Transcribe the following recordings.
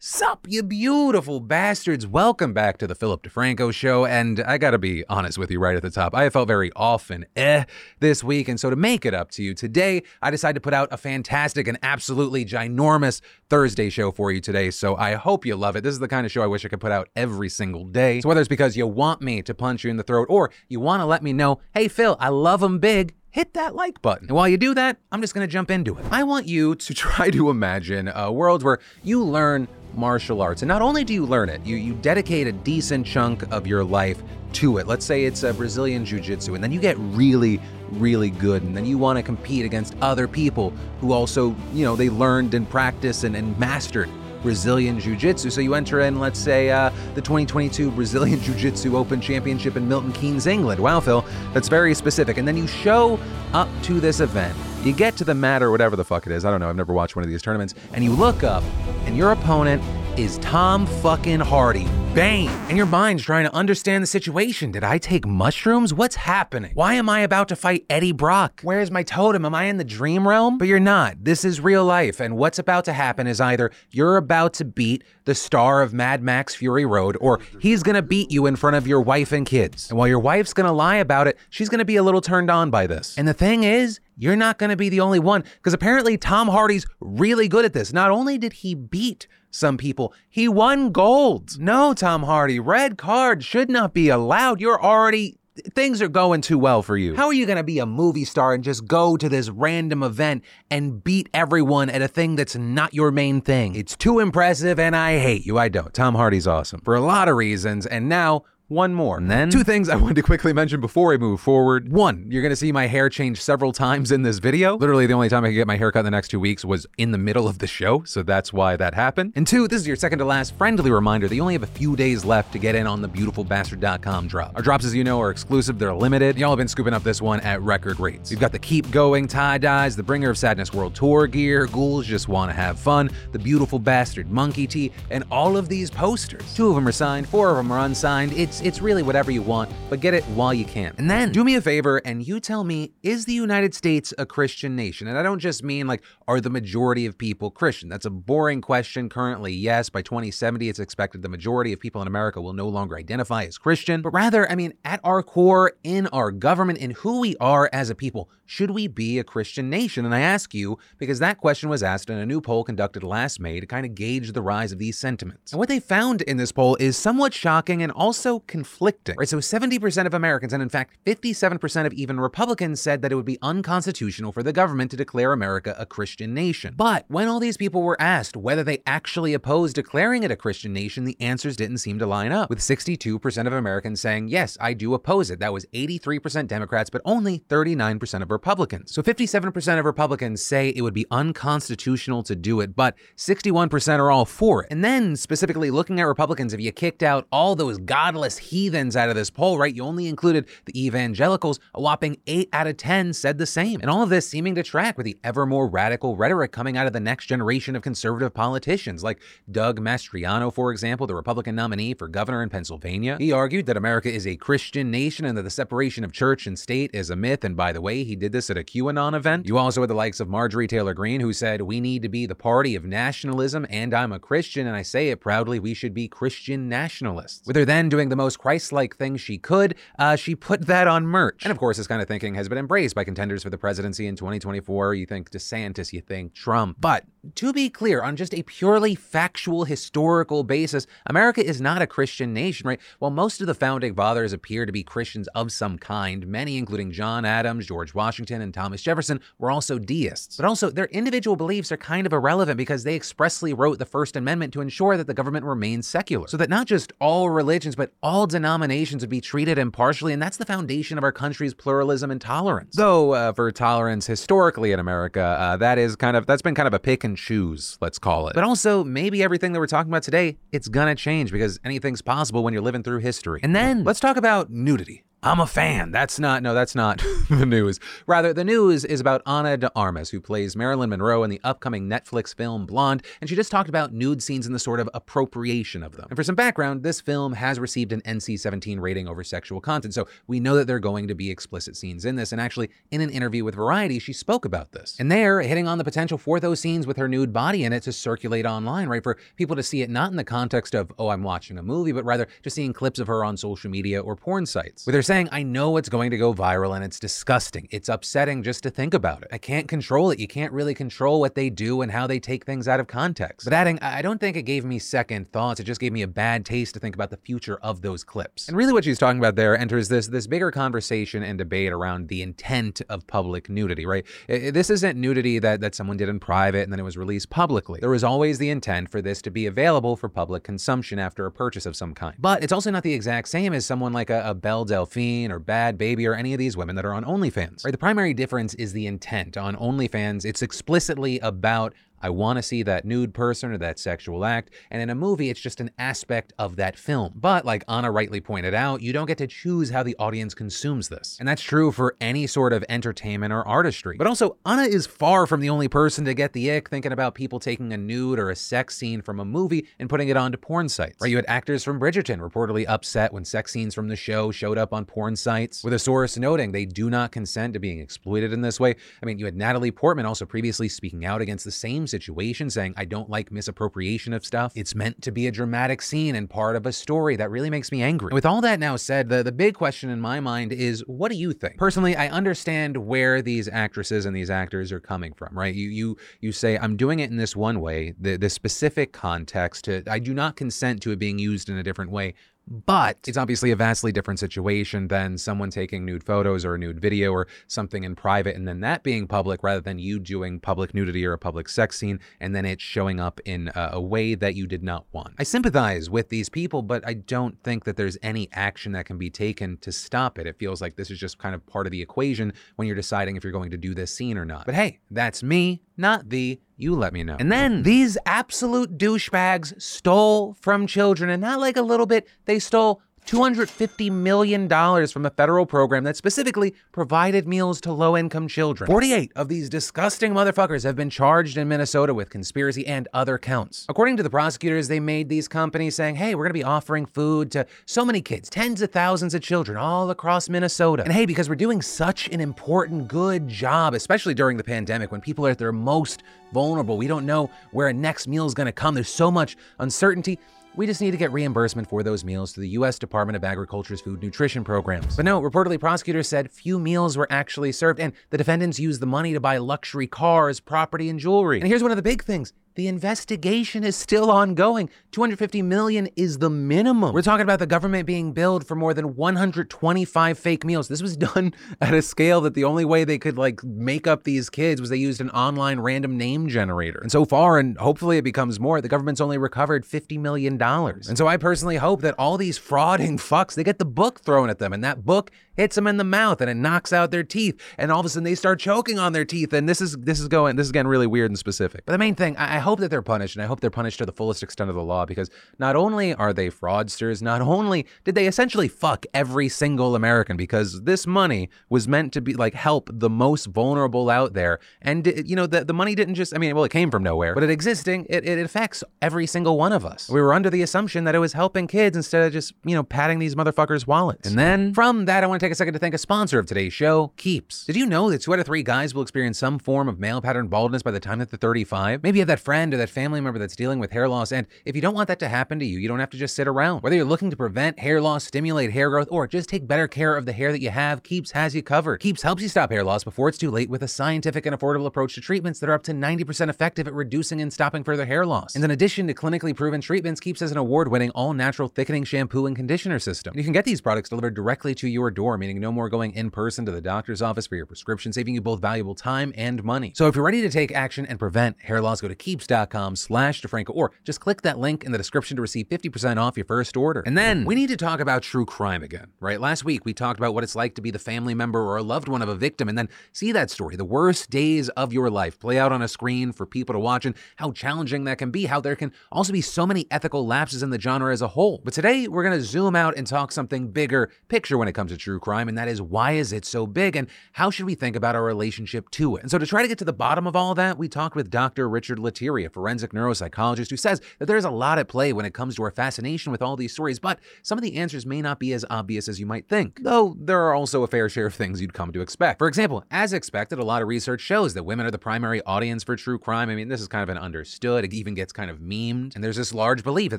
Sup, you beautiful bastards. Welcome back to the Philip DeFranco show. And I gotta be honest with you right at the top. I felt very off and eh this week. And so to make it up to you today, I decided to put out a fantastic and absolutely ginormous Thursday show for you today. So I hope you love it. This is the kind of show I wish I could put out every single day. So whether it's because you want me to punch you in the throat or you want to let me know, hey, Phil, I love them big hit that like button. And while you do that, I'm just gonna jump into it. I want you to try to imagine a world where you learn martial arts. And not only do you learn it, you, you dedicate a decent chunk of your life to it. Let's say it's a Brazilian Jiu Jitsu, and then you get really, really good, and then you want to compete against other people who also, you know, they learned and practiced and, and mastered Brazilian Jiu Jitsu. So you enter in, let's say, uh, the 2022 Brazilian Jiu Jitsu Open Championship in Milton Keynes, England. Wow, Phil, that's very specific. And then you show up to this event. You get to the mat or whatever the fuck it is. I don't know. I've never watched one of these tournaments. And you look up, and your opponent is Tom fucking Hardy. Bane. And your mind's trying to understand the situation. Did I take mushrooms? What's happening? Why am I about to fight Eddie Brock? Where's my totem? Am I in the dream realm? But you're not. This is real life. And what's about to happen is either you're about to beat the star of Mad Max Fury Road, or he's gonna beat you in front of your wife and kids. And while your wife's gonna lie about it, she's gonna be a little turned on by this. And the thing is, you're not going to be the only one because apparently Tom Hardy's really good at this. Not only did he beat some people, he won gold. No, Tom Hardy, red card should not be allowed. You're already things are going too well for you. How are you going to be a movie star and just go to this random event and beat everyone at a thing that's not your main thing? It's too impressive and I hate you. I don't. Tom Hardy's awesome for a lot of reasons. And now one more. And then two things I wanted to quickly mention before we move forward. One, you're gonna see my hair change several times in this video. Literally, the only time I could get my hair cut in the next two weeks was in the middle of the show, so that's why that happened. And two, this is your second to last friendly reminder that you only have a few days left to get in on the beautifulbastard.com drop. Our drops, as you know, are exclusive, they're limited. Y'all have been scooping up this one at record rates. We've got the Keep Going tie dyes, the Bringer of Sadness World Tour gear, ghouls just wanna have fun, the beautiful bastard monkey tee, and all of these posters. Two of them are signed, four of them are unsigned. It's it's really whatever you want, but get it while you can. And then do me a favor and you tell me, is the United States a Christian nation? And I don't just mean like, are the majority of people Christian? That's a boring question currently. Yes, by 2070, it's expected the majority of people in America will no longer identify as Christian. But rather, I mean, at our core, in our government, in who we are as a people, should we be a Christian nation? And I ask you because that question was asked in a new poll conducted last May to kind of gauge the rise of these sentiments. And what they found in this poll is somewhat shocking and also conflicting. Right, so 70% of Americans, and in fact 57% of even Republicans, said that it would be unconstitutional for the government to declare America a Christian nation. But when all these people were asked whether they actually opposed declaring it a Christian nation, the answers didn't seem to line up, with 62% of Americans saying, yes, I do oppose it. That was 83% Democrats, but only 39% of Republicans. So 57% of Republicans say it would be unconstitutional to do it, but 61% are all for it. And then, specifically looking at Republicans, if you kicked out all those godless heathens out of this poll, right? You only included the evangelicals. A whopping 8 out of 10 said the same. And all of this seeming to track with the ever more radical rhetoric coming out of the next generation of conservative politicians, like Doug Mastriano, for example, the Republican nominee for governor in Pennsylvania. He argued that America is a Christian nation and that the separation of church and state is a myth. And by the way, he did this at a QAnon event. You also had the likes of Marjorie Taylor Greene, who said, We need to be the party of nationalism, and I'm a Christian, and I say it proudly, we should be Christian nationalists. With her then doing the most Christ like thing she could, uh, she put that on merch. And of course, this kind of thinking has been embraced by contenders for the presidency in 2024. You think DeSantis, you think Trump. But to be clear, on just a purely factual, historical basis, America is not a Christian nation, right? While most of the founding fathers appear to be Christians of some kind, many, including John Adams, George Washington, and Thomas Jefferson, were also deists. But also, their individual beliefs are kind of irrelevant because they expressly wrote the First Amendment to ensure that the government remains secular. So that not just all religions, but all denominations denominations would be treated impartially, and that's the foundation of our country's pluralism and tolerance. Though uh, for tolerance historically in America, uh, that is kind of that's been kind of a pick and choose, let's call it. But also maybe everything that we're talking about today, it's gonna change because anything's possible when you're living through history. And then let's talk about nudity. I'm a fan. That's not, no, that's not the news. Rather, the news is about Ana de Armas, who plays Marilyn Monroe in the upcoming Netflix film Blonde, and she just talked about nude scenes and the sort of appropriation of them. And for some background, this film has received an NC 17 rating over sexual content, so we know that there are going to be explicit scenes in this. And actually, in an interview with Variety, she spoke about this. And there, hitting on the potential for those scenes with her nude body in it to circulate online, right? For people to see it not in the context of, oh, I'm watching a movie, but rather just seeing clips of her on social media or porn sites. With her saying, I know it's going to go viral and it's disgusting. It's upsetting just to think about it. I can't control it. You can't really control what they do and how they take things out of context. But adding, I don't think it gave me second thoughts. It just gave me a bad taste to think about the future of those clips. And really what she's talking about there enters this this bigger conversation and debate around the intent of public nudity, right? This isn't nudity that, that someone did in private and then it was released publicly. There was always the intent for this to be available for public consumption after a purchase of some kind. But it's also not the exact same as someone like a, a Belle Delphine or Bhad Bhabie or any of these women that are on OnlyFans. Right? The primary difference is the intent. On OnlyFans, it's explicitly about I want to see that nude person or that sexual act. And in a movie, it's just an aspect of that film. But like Ana rightly pointed out, you don't get to choose how the audience consumes this. And that's true for any sort of entertainment or artistry. But also, Ana is far from the only person to get the ick thinking about people taking a nude or a sex scene from a movie and putting it onto porn sites. Right? You had actors from Bridgerton reportedly upset when sex scenes from the show showed up on porn sites, with a source noting they do not consent to being exploited in this way. I mean, you had Natalie Portman also previously speaking out against the same situation, saying, I don't like misappropriation of stuff. It's meant to be a dramatic scene and part of a story. That really makes me angry. And with all that now said, the, the big question in my mind is, what do you think? Personally, I understand where these actresses and these actors are coming from, right? You you you say, I'm doing it in this one way, the, the specific context, to, I do not consent to it being used in a different way. But it's obviously a vastly different situation than someone taking nude photos or a nude video or something in private and then that being public rather than you doing public nudity or a public sex scene and then it showing up in a, a way that you did not want. I sympathize with these people, but I don't think that there's any action that can be taken to stop it. It feels like this is just kind of part of the equation when you're deciding if you're going to do this scene or not. But hey, that's me, not the you let me know. And then these absolute douchebags stole from children, and not like a little bit, they stole $250 million from a federal program that specifically provided meals to low income children. 48 of these disgusting motherfuckers have been charged in Minnesota with conspiracy and other counts. According to the prosecutors, they made these companies saying, hey, we're gonna be offering food to so many kids, tens of thousands of children all across Minnesota. And hey, because we're doing such an important, good job, especially during the pandemic when people are at their most vulnerable, we don't know where a next meal is gonna come, there's so much uncertainty. We just need to get reimbursement for those meals to the U.S. Department of Agriculture's food nutrition programs. But no, reportedly, prosecutors said few meals were actually served, and the defendants used the money to buy luxury cars, property, and jewelry. And here's one of the big things the investigation is still ongoing. 250 million is the minimum. We're talking about the government being billed for more than 125 fake meals. This was done at a scale that the only way they could like make up these kids was they used an online random name generator. And so far, and hopefully it becomes more, the government's only recovered 50 million dollars. And so I personally hope that all these frauding fucks, they get the book thrown at them and that book hits them in the mouth and it knocks out their teeth and all of a sudden they start choking on their teeth and this is this is going this is getting really weird and specific. But the main thing, I, hope that they're punished, and I hope they're punished to the fullest extent of the law because not only are they fraudsters, not only did they essentially fuck every single American because this money was meant to be like help the most vulnerable out there. And, you know, the, the money didn't just, I mean, well, it came from nowhere, but it existing, it, it affects every single one of us. We were under the assumption that it was helping kids instead of just, you know, patting these motherfuckers' wallets. And then from that, I want to a second to thank a sponsor of today's show, Keeps. Did you know that two out of three guys will experience some form of male pattern baldness by the time that they're 35? Maybe you have that friend or that family member that's dealing with hair loss. And if you don't want that to happen to you, you don't have to just sit around. Whether you're looking to prevent hair loss, stimulate hair growth, or just take better care of the hair that you have, Keeps has you covered. Keeps helps you stop hair loss before it's too late with a scientific and affordable approach to treatments that are up to 90% effective at reducing and stopping further hair loss. And in addition to clinically proven treatments, Keeps has an award-winning all-natural thickening shampoo and conditioner system. You can get these products delivered directly to your door, meaning no more going in person to the doctor's office for your prescription, saving you both valuable time and money. So if you're ready to take action and prevent hair loss, go to Keeps peeps.com slash DeFranco, or just click that link in the description to receive 50% off your first order. And then we need to talk about true crime again, right? Last week we talked about what it's like to be the family member or a loved one of a victim and then see that story, the worst days of your life, play out on a screen for people to watch and how challenging that can be, how there can also be so many ethical lapses in the genre as a whole. But today we're going to zoom out and talk something bigger picture when it comes to true crime, and that is why is it so big and how should we think about our relationship to it? And so to try to get to the bottom of all that, we talked with Dr. Richard Lettieri, a forensic neuropsychologist, who says that there's a lot at play when it comes to our fascination with all these stories, but some of the answers may not be as obvious as you might think, though there are also a fair share of things you'd come to expect. For example, as expected, a lot of research shows that women are the primary audience for true crime. I mean, this is kind of an understood, it even gets kind of memed, and there's this large belief that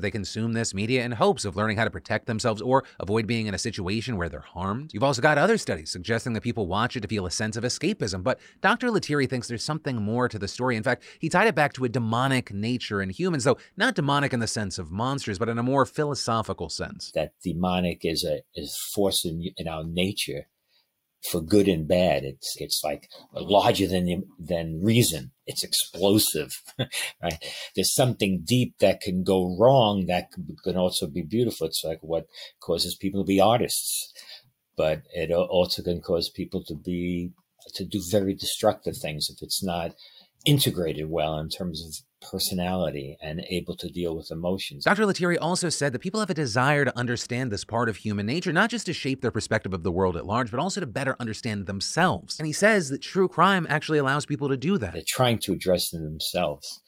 they consume this media in hopes of learning how to protect themselves or avoid being in a situation where they're harmed. You've also got other studies suggesting that people watch it to feel a sense of escapism, but Dr. Lettieri thinks there's something more to the story. In fact, he tied it back to a demonic nature in humans, though not demonic in the sense of monsters, but in a more philosophical sense. That demonic is a is force in, in our nature for good and bad. It's it's like larger than than reason. It's explosive, right? There's something deep that can go wrong that can also be beautiful. It's like what causes people to be artists, but it also can cause people to be to do very destructive things if it's not integrated well in terms of personality and able to deal with emotions. Dr. Lettieri also said that people have a desire to understand this part of human nature, not just to shape their perspective of the world at large, but also to better understand themselves. And he says that true crime actually allows people to do that. They're trying to address themselves.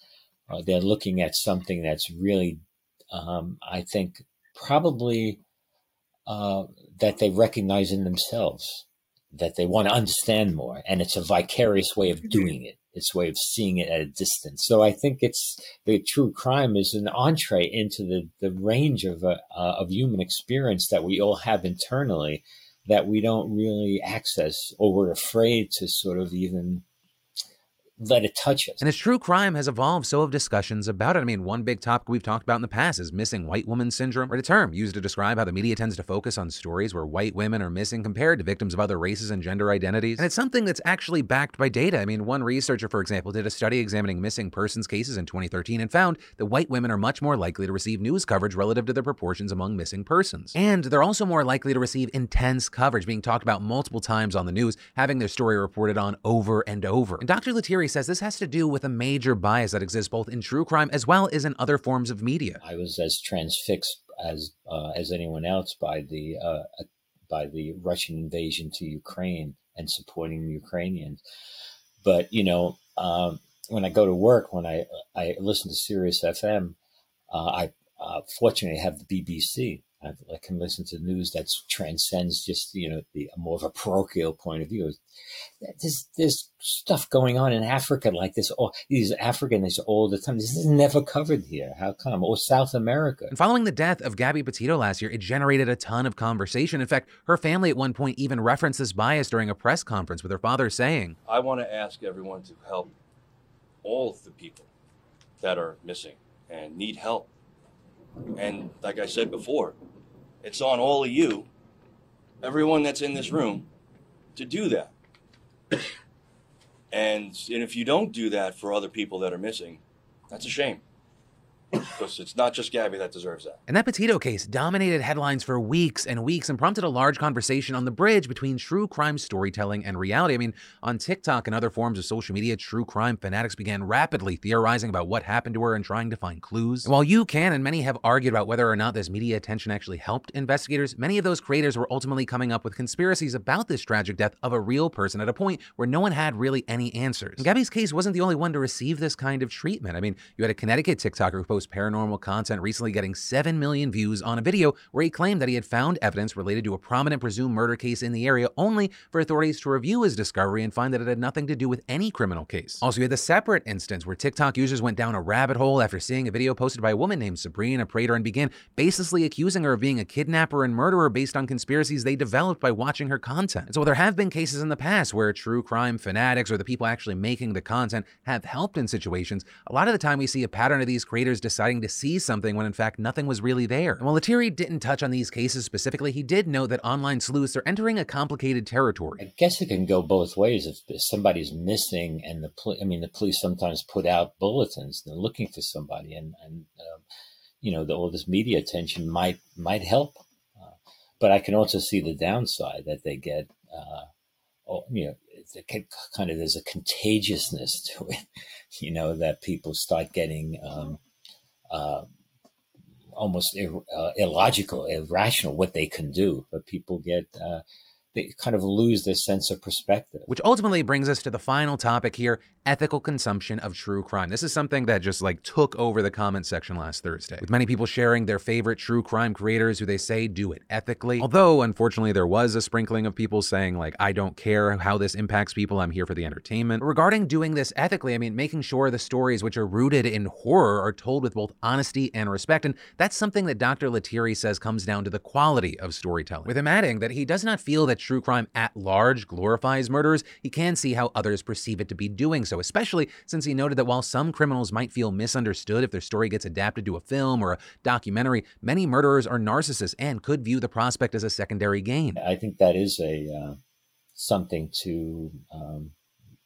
Uh, they're looking at something that's really, um, I think, probably uh, that they recognize in themselves, that they want to understand more. And it's a vicarious way of mm-hmm. doing it its way of seeing it at a distance. So I think it's the true crime is an entree into the, the range of, uh, uh, of human experience that we all have internally that we don't really access or we're afraid to sort of even let it touches. And as true crime has evolved, so have discussions about it. I mean, one big topic we've talked about in the past is missing white woman syndrome, or a term used to describe how the media tends to focus on stories where white women are missing compared to victims of other races and gender identities. And it's something that's actually backed by data. I mean, one researcher, for example, did a study examining missing persons cases in 2013 and found that white women are much more likely to receive news coverage relative to their proportions among missing persons. And they're also more likely to receive intense coverage, being talked about multiple times on the news, having their story reported on over and over. And Dr. Lettieri says this has to do with a major bias that exists both in true crime as well as in other forms of media. I was as transfixed as uh, as anyone else by the uh, by the Russian invasion to Ukraine and supporting Ukrainians. But you know, um, when I go to work, when I I listen to Sirius FM, uh, I uh, fortunately have the BBC, I can listen to news that transcends just you know the more of a parochial point of view. There's there's stuff going on in Africa like this. All these Africans all the time. This is never covered here. How come? Or South America. And following the death of Gabby Petito last year, it generated a ton of conversation. In fact, her family at one point even referenced this bias during a press conference with her father saying, "I want to ask everyone to help all the people that are missing and need help." And like I said before, it's on all of you, everyone that's in this room, to do that. and, and if you don't do that for other people that are missing, that's a shame because it's not just Gabby that deserves that. And that Petito case dominated headlines for weeks and weeks and prompted a large conversation on the bridge between true crime storytelling and reality. I mean, on TikTok and other forms of social media, true crime fanatics began rapidly theorizing about what happened to her and trying to find clues. And while you can and many have argued about whether or not this media attention actually helped investigators, many of those creators were ultimately coming up with conspiracies about this tragic death of a real person at a point where no one had really any answers. And Gabby's case wasn't the only one to receive this kind of treatment. I mean, you had a Connecticut TikToker who posted paranormal content recently getting 7 million views on a video where he claimed that he had found evidence related to a prominent presumed murder case in the area only for authorities to review his discovery and find that it had nothing to do with any criminal case. Also, you had the separate instance where TikTok users went down a rabbit hole after seeing a video posted by a woman named Sabrina Prater and began baselessly accusing her of being a kidnapper and murderer based on conspiracies they developed by watching her content. And so there have been cases in the past where true crime fanatics or the people actually making the content have helped in situations. A lot of the time we see a pattern of these creators deciding to see something when in fact nothing was really there. And while Lettieri didn't touch on these cases specifically, he did note that online sleuths are entering a complicated territory. I guess it can go both ways. If, if somebody's missing, and the I mean, the police sometimes put out bulletins, they're looking for somebody, and and um, you know, the, all this media attention might might help. Uh, but I can also see the downside that they get. Uh, oh, you know, kind of there's a contagiousness to it, you know, that people start getting um, uh, almost ir- uh, illogical, irrational what they can do, but people get uh, they kind of lose their sense of perspective. Which ultimately brings us to the final topic here ethical consumption of true crime. This is something that just like took over the comment section last Thursday, with many people sharing their favorite true crime creators who they say do it ethically. Although, unfortunately, there was a sprinkling of people saying, like, I don't care how this impacts people, I'm here for the entertainment. But regarding doing this ethically, I mean, making sure the stories which are rooted in horror are told with both honesty and respect. And that's something that Dr. Lettieri says comes down to the quality of storytelling, with him adding that he does not feel that true crime at large glorifies murders, he can see how others perceive it to be doing so, especially since he noted that while some criminals might feel misunderstood if their story gets adapted to a film or a documentary, many murderers are narcissists and could view the prospect as a secondary gain. I think that is a uh, something to um,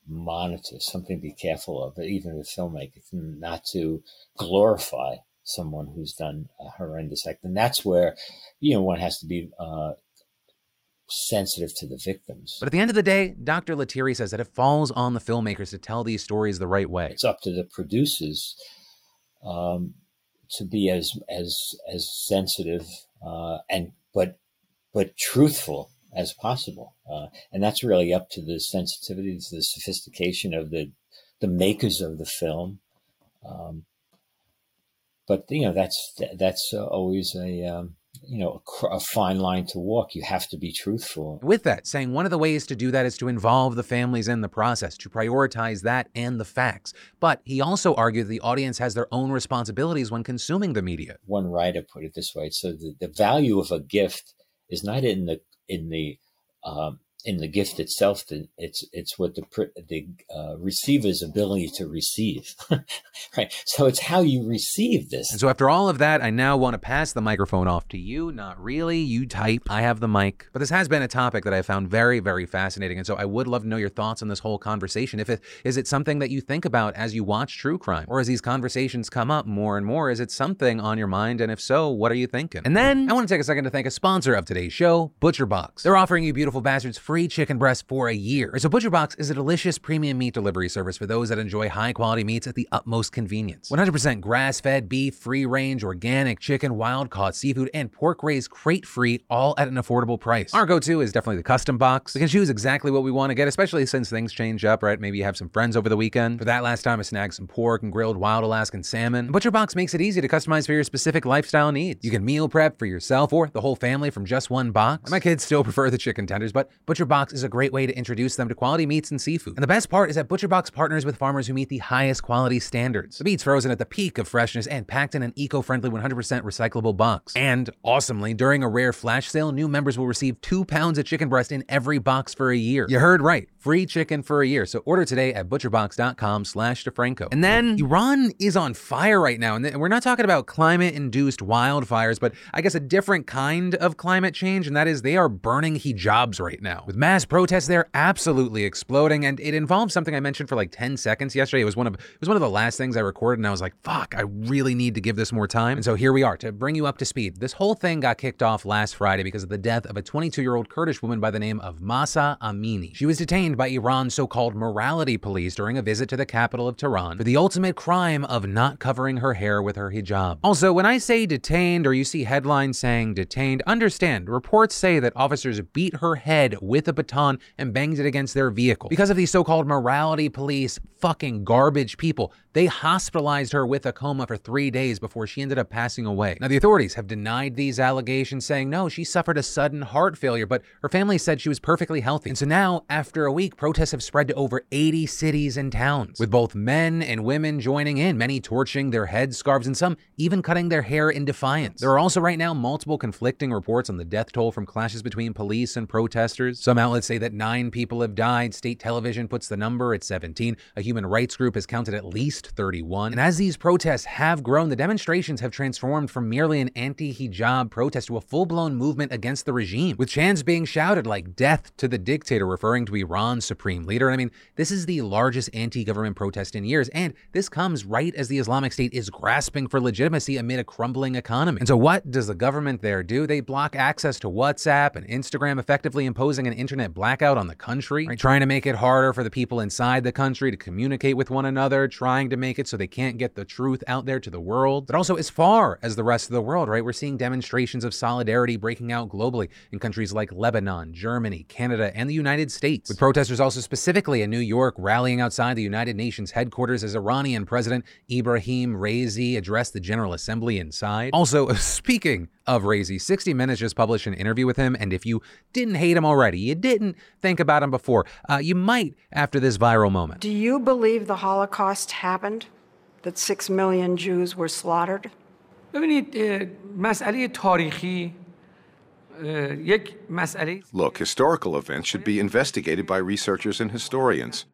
monitor, something to be careful of, even with filmmakers, not to glorify someone who's done a horrendous act. And that's where, you know, one has to be uh, sensitive to the victims. But at the end of the day, Dr. Lettieri says that it falls on the filmmakers to tell these stories the right way. It's up to the producers um, to be as as as sensitive uh, and but but truthful as possible, uh, and that's really up to the sensitivity, to the sophistication of the the makers of the film. Um, but you know that's that's uh, always a um, you know a, a, fine line to walk. You have to be truthful. With that saying one of the ways to do that is to involve the families in the process to prioritize that and the facts. But he also argued the audience has their own responsibilities when consuming the media. One writer put it this way. So the, the value of a gift is not in the in the um, in the gift itself. It's it's what the the uh, receiver's ability to receive, right? So it's how you receive this. And so after all of that, I now want to pass the microphone off to you. Not really. You type. I have the mic. But this has been a topic that I found very very fascinating, and so I would love to know your thoughts on this whole conversation. If it is it something that you think about as you watch true crime, or as these conversations come up more and more, is it something on your mind? And if so, what are you thinking? And then I want to take a second to thank a sponsor of today's show, ButcherBox. They're offering you beautiful bastards free chicken breast for a year. So ButcherBox is a delicious premium meat delivery service for those that enjoy high quality meats at the utmost convenience. 100% grass fed beef, free range, organic chicken, wild caught seafood, and pork raised crate free, all at an affordable price. Our go to is definitely the custom box. We can choose exactly what we want to get, especially since things change up, right? Maybe you have some friends over the weekend. For that last time, I snagged some pork and grilled wild Alaskan salmon. ButcherBox makes it easy to customize for your specific lifestyle needs. You can meal prep for yourself or the whole family from just one box. My kids still prefer the chicken tenders, but ButcherBox ButcherBox is a great way to introduce them to quality meats and seafood. And the best part is that ButcherBox partners with farmers who meet the highest quality standards. The meat's frozen at the peak of freshness and packed in an eco-friendly 100% recyclable box. And awesomely, during a rare flash sale, new members will receive two pounds of chicken breast in every box for a year. You heard right free chicken for a year. So order today at butcherbox.com slash DeFranco. And then Iran is on fire right now. And we're not talking about climate-induced wildfires, but I guess a different kind of climate change. And that is they are burning hijabs right now. With mass protests there absolutely exploding. And it involves something I mentioned for like 10 seconds yesterday. It was one of it was one of the last things I recorded. And I was like, fuck, I really need to give this more time. And so here we are to bring you up to speed. This whole thing got kicked off last Friday because of the death of a 22-year-old Kurdish woman by the name of Mahsa Amini. She was detained by Iran's so-called morality police during a visit to the capital of Tehran for the ultimate crime of not covering her hair with her hijab. Also, when I say detained or you see headlines saying detained, understand reports say that officers beat her head with a baton and banged it against their vehicle. Because of these so-called morality police fucking garbage people, they hospitalized her with a coma for three days before she ended up passing away. Now, the authorities have denied these allegations, saying no, she suffered a sudden heart failure, but her family said she was perfectly healthy. And so now, after a week, protests have spread to over 80 cities and towns, with both men and women joining in, many torching their headscarves and some even cutting their hair in defiance. There are also right now multiple conflicting reports on the death toll from clashes between police and protesters. Some outlets say that nine people have died. State television puts the number at 17. A human rights group has counted at least 31. And as these protests have grown, the demonstrations have transformed from merely an anti hijab protest to a full blown movement against the regime, with chants being shouted like death to the dictator, referring to Iran's supreme leader. I mean, this is the largest anti government protest in years, and this comes right as the Islamic State is grasping for legitimacy amid a crumbling economy. And so, what does the government there do? They block access to WhatsApp and Instagram, effectively imposing an internet blackout on the country, right? trying to make it harder for the people inside the country to communicate with one another, trying to make it so they can't get the truth out there to the world. But also, as far as the rest of the world, right? We're seeing demonstrations of solidarity breaking out globally in countries like Lebanon, Germany, Canada, and the United States, with protesters also specifically in New York rallying outside the United Nations headquarters as Iranian President Ibrahim Raisi addressed the General Assembly inside. Also, speaking of Raisi, 60 Minutes just published an interview with him, and if you didn't hate him already, you didn't think about them before. Uh, you might after this viral moment. Do you believe the Holocaust happened? That six million Jews were slaughtered? Look, historical events should be investigated by researchers and historians.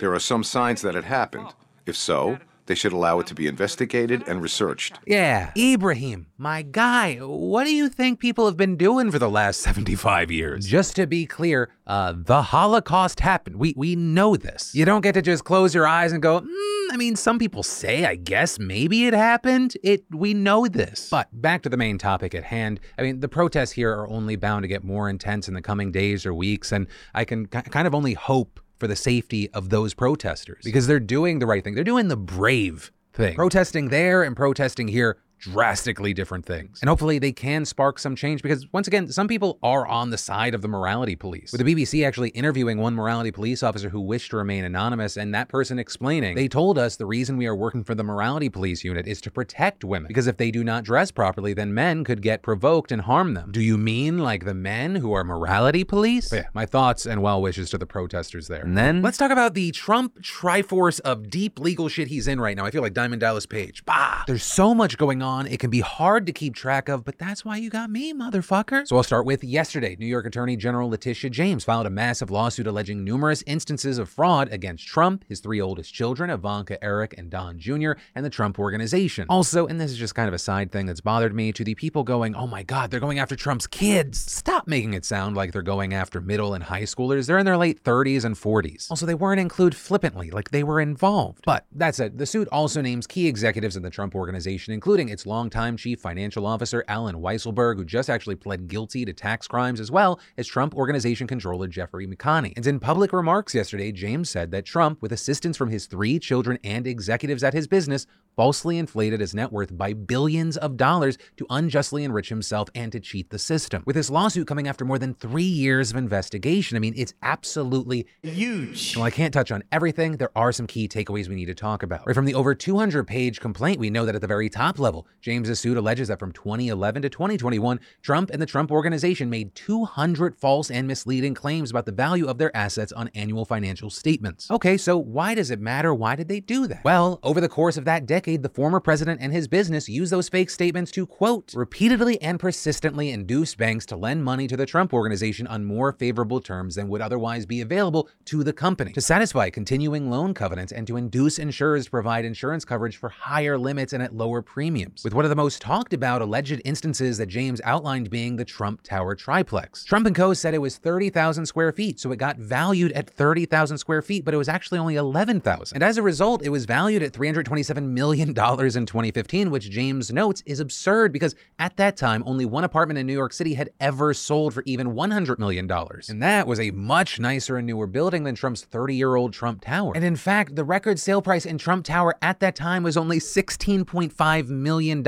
There are some signs that it happened. If so, they should allow it to be investigated and researched. Yeah, Ibrahim, my guy, what do you think people have been doing for the last 75 years? Just to be clear, uh, the Holocaust happened. We, we know this. You don't get to just close your eyes and go, mm, I mean, some people say, I guess maybe it happened. It We know this. But back to the main topic at hand. I mean, the protests here are only bound to get more intense in the coming days or weeks, and I can k- kind of only hope for the safety of those protesters because they're doing the right thing. They're doing the brave thing. Protesting there and protesting here drastically different things. And hopefully they can spark some change because, once again, some people are on the side of the morality police. With the BBC actually interviewing one morality police officer who wished to remain anonymous, and that person explaining, they told us the reason we are working for the morality police unit is to protect women because if they do not dress properly, then men could get provoked and harm them. Do you mean like the men who are morality police? But yeah, my thoughts and well wishes to the protesters there. And then let's talk about the Trump Triforce of deep legal shit he's in right now. I feel like Diamond Dallas Page. Bah! There's so much going on on. It can be hard to keep track of, but that's why you got me, motherfucker. So I'll start with yesterday. New York Attorney General Letitia James filed a massive lawsuit alleging numerous instances of fraud against Trump, his three oldest children, Ivanka, Eric, and Don Jr., and the Trump Organization. Also, and this is just kind of a side thing that's bothered me, to the people going, oh my God, they're going after Trump's kids. Stop making it sound like they're going after middle and high schoolers. They're in their late 30s and 40s. Also, they weren't included flippantly, like they were involved. But that said, the suit also names key executives in the Trump Organization, including its longtime chief financial officer Allen Weisselberg, who just actually pled guilty to tax crimes, as well as Trump Organization controller Jeffrey McConney. And in public remarks yesterday, James said that Trump, with assistance from his three children and executives at his business, falsely inflated his net worth by billions of dollars to unjustly enrich himself and to cheat the system. With this lawsuit coming after more than three years of investigation, I mean, it's absolutely huge. Well, I can't touch on everything. There are some key takeaways we need to talk about. Right from the over 200 page complaint, we know that at the very top level, James's suit alleges that from 2011 to 2021, Trump and the Trump Organization made 200 false and misleading claims about the value of their assets on annual financial statements. Okay, so why does it matter? Why did they do that? Well, over the course of that decade, the former president and his business used those fake statements to, quote, repeatedly and persistently induce banks to lend money to the Trump Organization on more favorable terms than would otherwise be available to the company, to satisfy continuing loan covenants and to induce insurers to provide insurance coverage for higher limits and at lower premiums. With one of the most talked about alleged instances that James outlined being the Trump Tower triplex. Trump and Co. said it was 30,000 square feet, so it got valued at 30,000 square feet, but it was actually only 11,000. And as a result, it was valued at $327 million in 2015, which James notes is absurd because at that time, only one apartment in New York City had ever sold for even $100 million. And that was a much nicer and newer building than Trump's 30 year old Trump Tower. And in fact, the record sale price in Trump Tower at that time was only $16.5 million,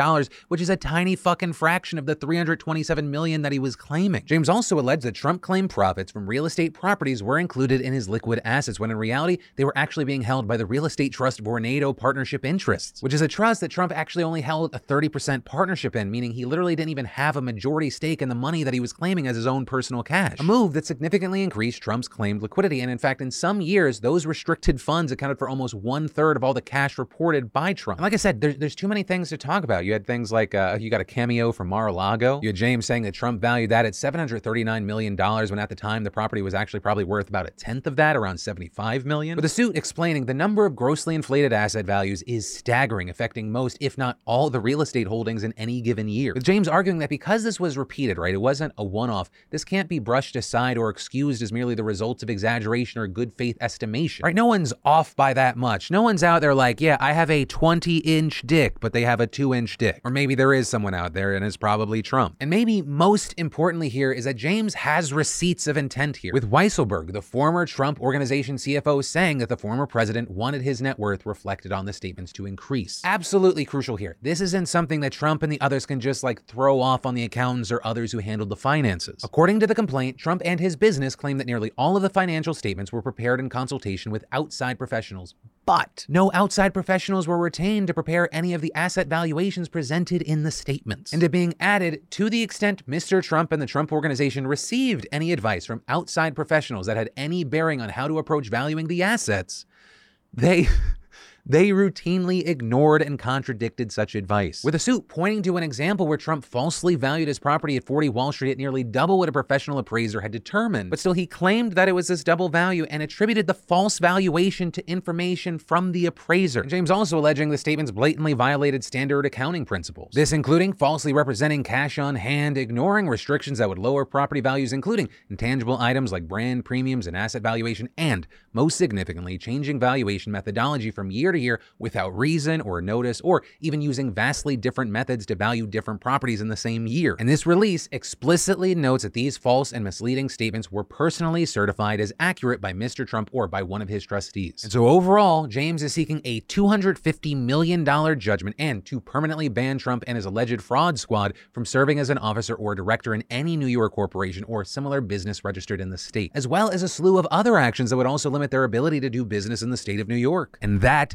which is a tiny fucking fraction of the $327 million that he was claiming. James also alleged that Trump claimed profits from real estate properties were included in his liquid assets, when in reality, they were actually being held by the real estate trust Vornado partnership interests. Trusts, which is a trust that Trump actually only held a 30% partnership in, meaning he literally didn't even have a majority stake in the money that he was claiming as his own personal cash. A move that significantly increased Trump's claimed liquidity. And in fact, in some years, those restricted funds accounted for almost one third of all the cash reported by Trump. And like I said, there's, there's too many things to talk about. You had things like uh, you got a cameo from Mar-a-Lago. You had James saying that Trump valued that at $739 million when at the time the property was actually probably worth about a tenth of that, around 75 million. With the suit explaining the number of grossly inflated asset values is staggering, affecting most, if not all, the real estate holdings in any given year. With James arguing that because this was repeated, right, it wasn't a one-off, this can't be brushed aside or excused as merely the results of exaggeration or good faith estimation. Right? No one's off by that much. No one's out there like, yeah, I have a 20-inch dick, but they have a 2-inch dick. Or maybe there is someone out there and it's probably Trump. And maybe most importantly here is that James has receipts of intent here. With Weisselberg, the former Trump organization CFO, saying that the former president wanted his net worth reflected on the statements to increase. Absolutely crucial here. This isn't something that Trump and the others can just like throw off on the accountants or others who handled the finances. According to the complaint, Trump and his business claim that nearly all of the financial statements were prepared in consultation with outside professionals, but no outside professionals were retained to prepare any of the asset valuations presented in the statements. And it being added, to the extent Mr. Trump and the Trump organization received any advice from outside professionals that had any bearing on how to approach valuing the assets, they. They routinely ignored and contradicted such advice. With a suit pointing to an example where Trump falsely valued his property at 40 Wall Street at nearly double what a professional appraiser had determined. But still, he claimed that it was this double value and attributed the false valuation to information from the appraiser. And James also alleging the statements blatantly violated standard accounting principles. This including falsely representing cash on hand, ignoring restrictions that would lower property values, including intangible items like brand premiums and asset valuation, and most significantly, changing valuation methodology from year to year without reason or notice, or even using vastly different methods to value different properties in the same year. And this release explicitly notes that these false and misleading statements were personally certified as accurate by Mr. Trump or by one of his trustees. And so overall, James is seeking a $250 million judgment and to permanently ban Trump and his alleged fraud squad from serving as an officer or director in any New York corporation or similar business registered in the state, as well as a slew of other actions that would also limit their ability to do business in the state of New York. And that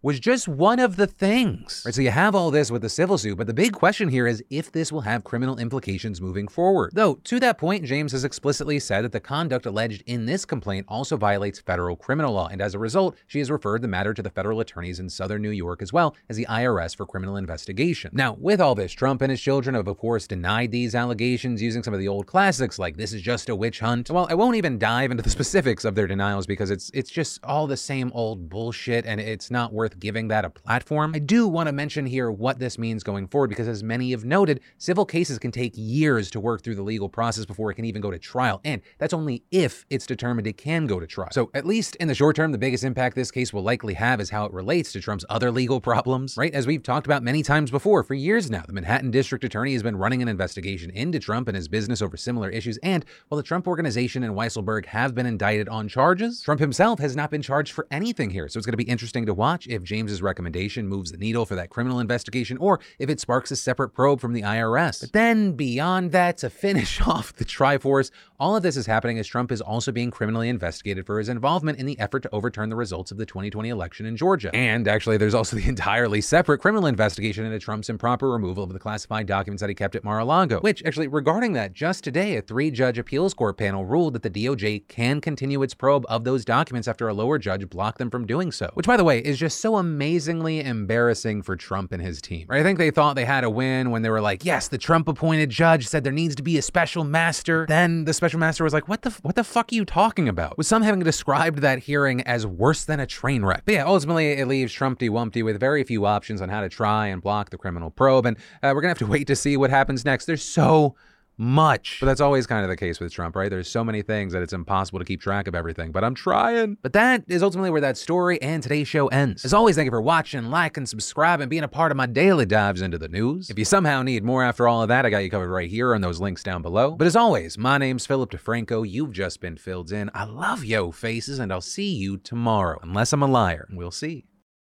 was just one of the things. Right, so you have all this with the civil suit, but the big question here is if this will have criminal implications moving forward. Though, to that point, James has explicitly said that the conduct alleged in this complaint also violates federal criminal law, and as a result, she has referred the matter to the federal attorneys in southern New York as well as the IRS for criminal investigation. Now, with all this, Trump and his children have, of course, denied these allegations using some of the old classics like this is just a witch hunt. Well, I won't even dive into the specifics of their denials because it's it's just all the same old bullshit and it's not worth giving that a platform. I do want to mention here what this means going forward because as many have noted, civil cases can take years to work through the legal process before it can even go to trial, and that's only if it's determined it can go to trial. So, at least in the short term, the biggest impact this case will likely have is how it relates to Trump's other legal problems, right? As we've talked about many times before, for years now, the Manhattan District Attorney has been running an investigation into Trump and his business over similar issues, and while the Trump Organization and Weisselberg have been indicted on charges, Trump himself has not been charged for anything here. So it's going to be interesting to watch if James's recommendation moves the needle for that criminal investigation or if it sparks a separate probe from the IRS. But then beyond that, to finish off the Triforce, all of this is happening as Trump is also being criminally investigated for his involvement in the effort to overturn the results of the 2020 election in Georgia. And actually, there's also the entirely separate criminal investigation into Trump's improper removal of the classified documents that he kept at Mar-a-Lago, which actually, regarding that, just today, a three-judge appeals court panel ruled that the DOJ can continue its probe of those documents after a lower judge blocked them from doing so. Which, by the way, is just so amazingly embarrassing for Trump and his team. Right? I think they thought they had a win when they were like, yes, the Trump-appointed judge said there needs to be a special master. Then the special master was like, what the what the fuck are you talking about? With some having described that hearing as worse than a train wreck. But yeah, ultimately it leaves Trumpty Wumpty with very few options on how to try and block the criminal probe, and uh, we're gonna have to wait to see what happens next. There's so much. But that's always kind of the case with Trump, right? There's so many things that it's impossible to keep track of everything, but I'm trying. But that is ultimately where that story and today's show ends. As always, thank you for watching, like, and subscribe, and being a part of my daily dives into the news. If you somehow need more after all of that, I got you covered right here on those links down below. But as always, my name's Philip DeFranco. You've just been filled in. I love yo faces, and I'll see you tomorrow. Unless I'm a liar. We'll see.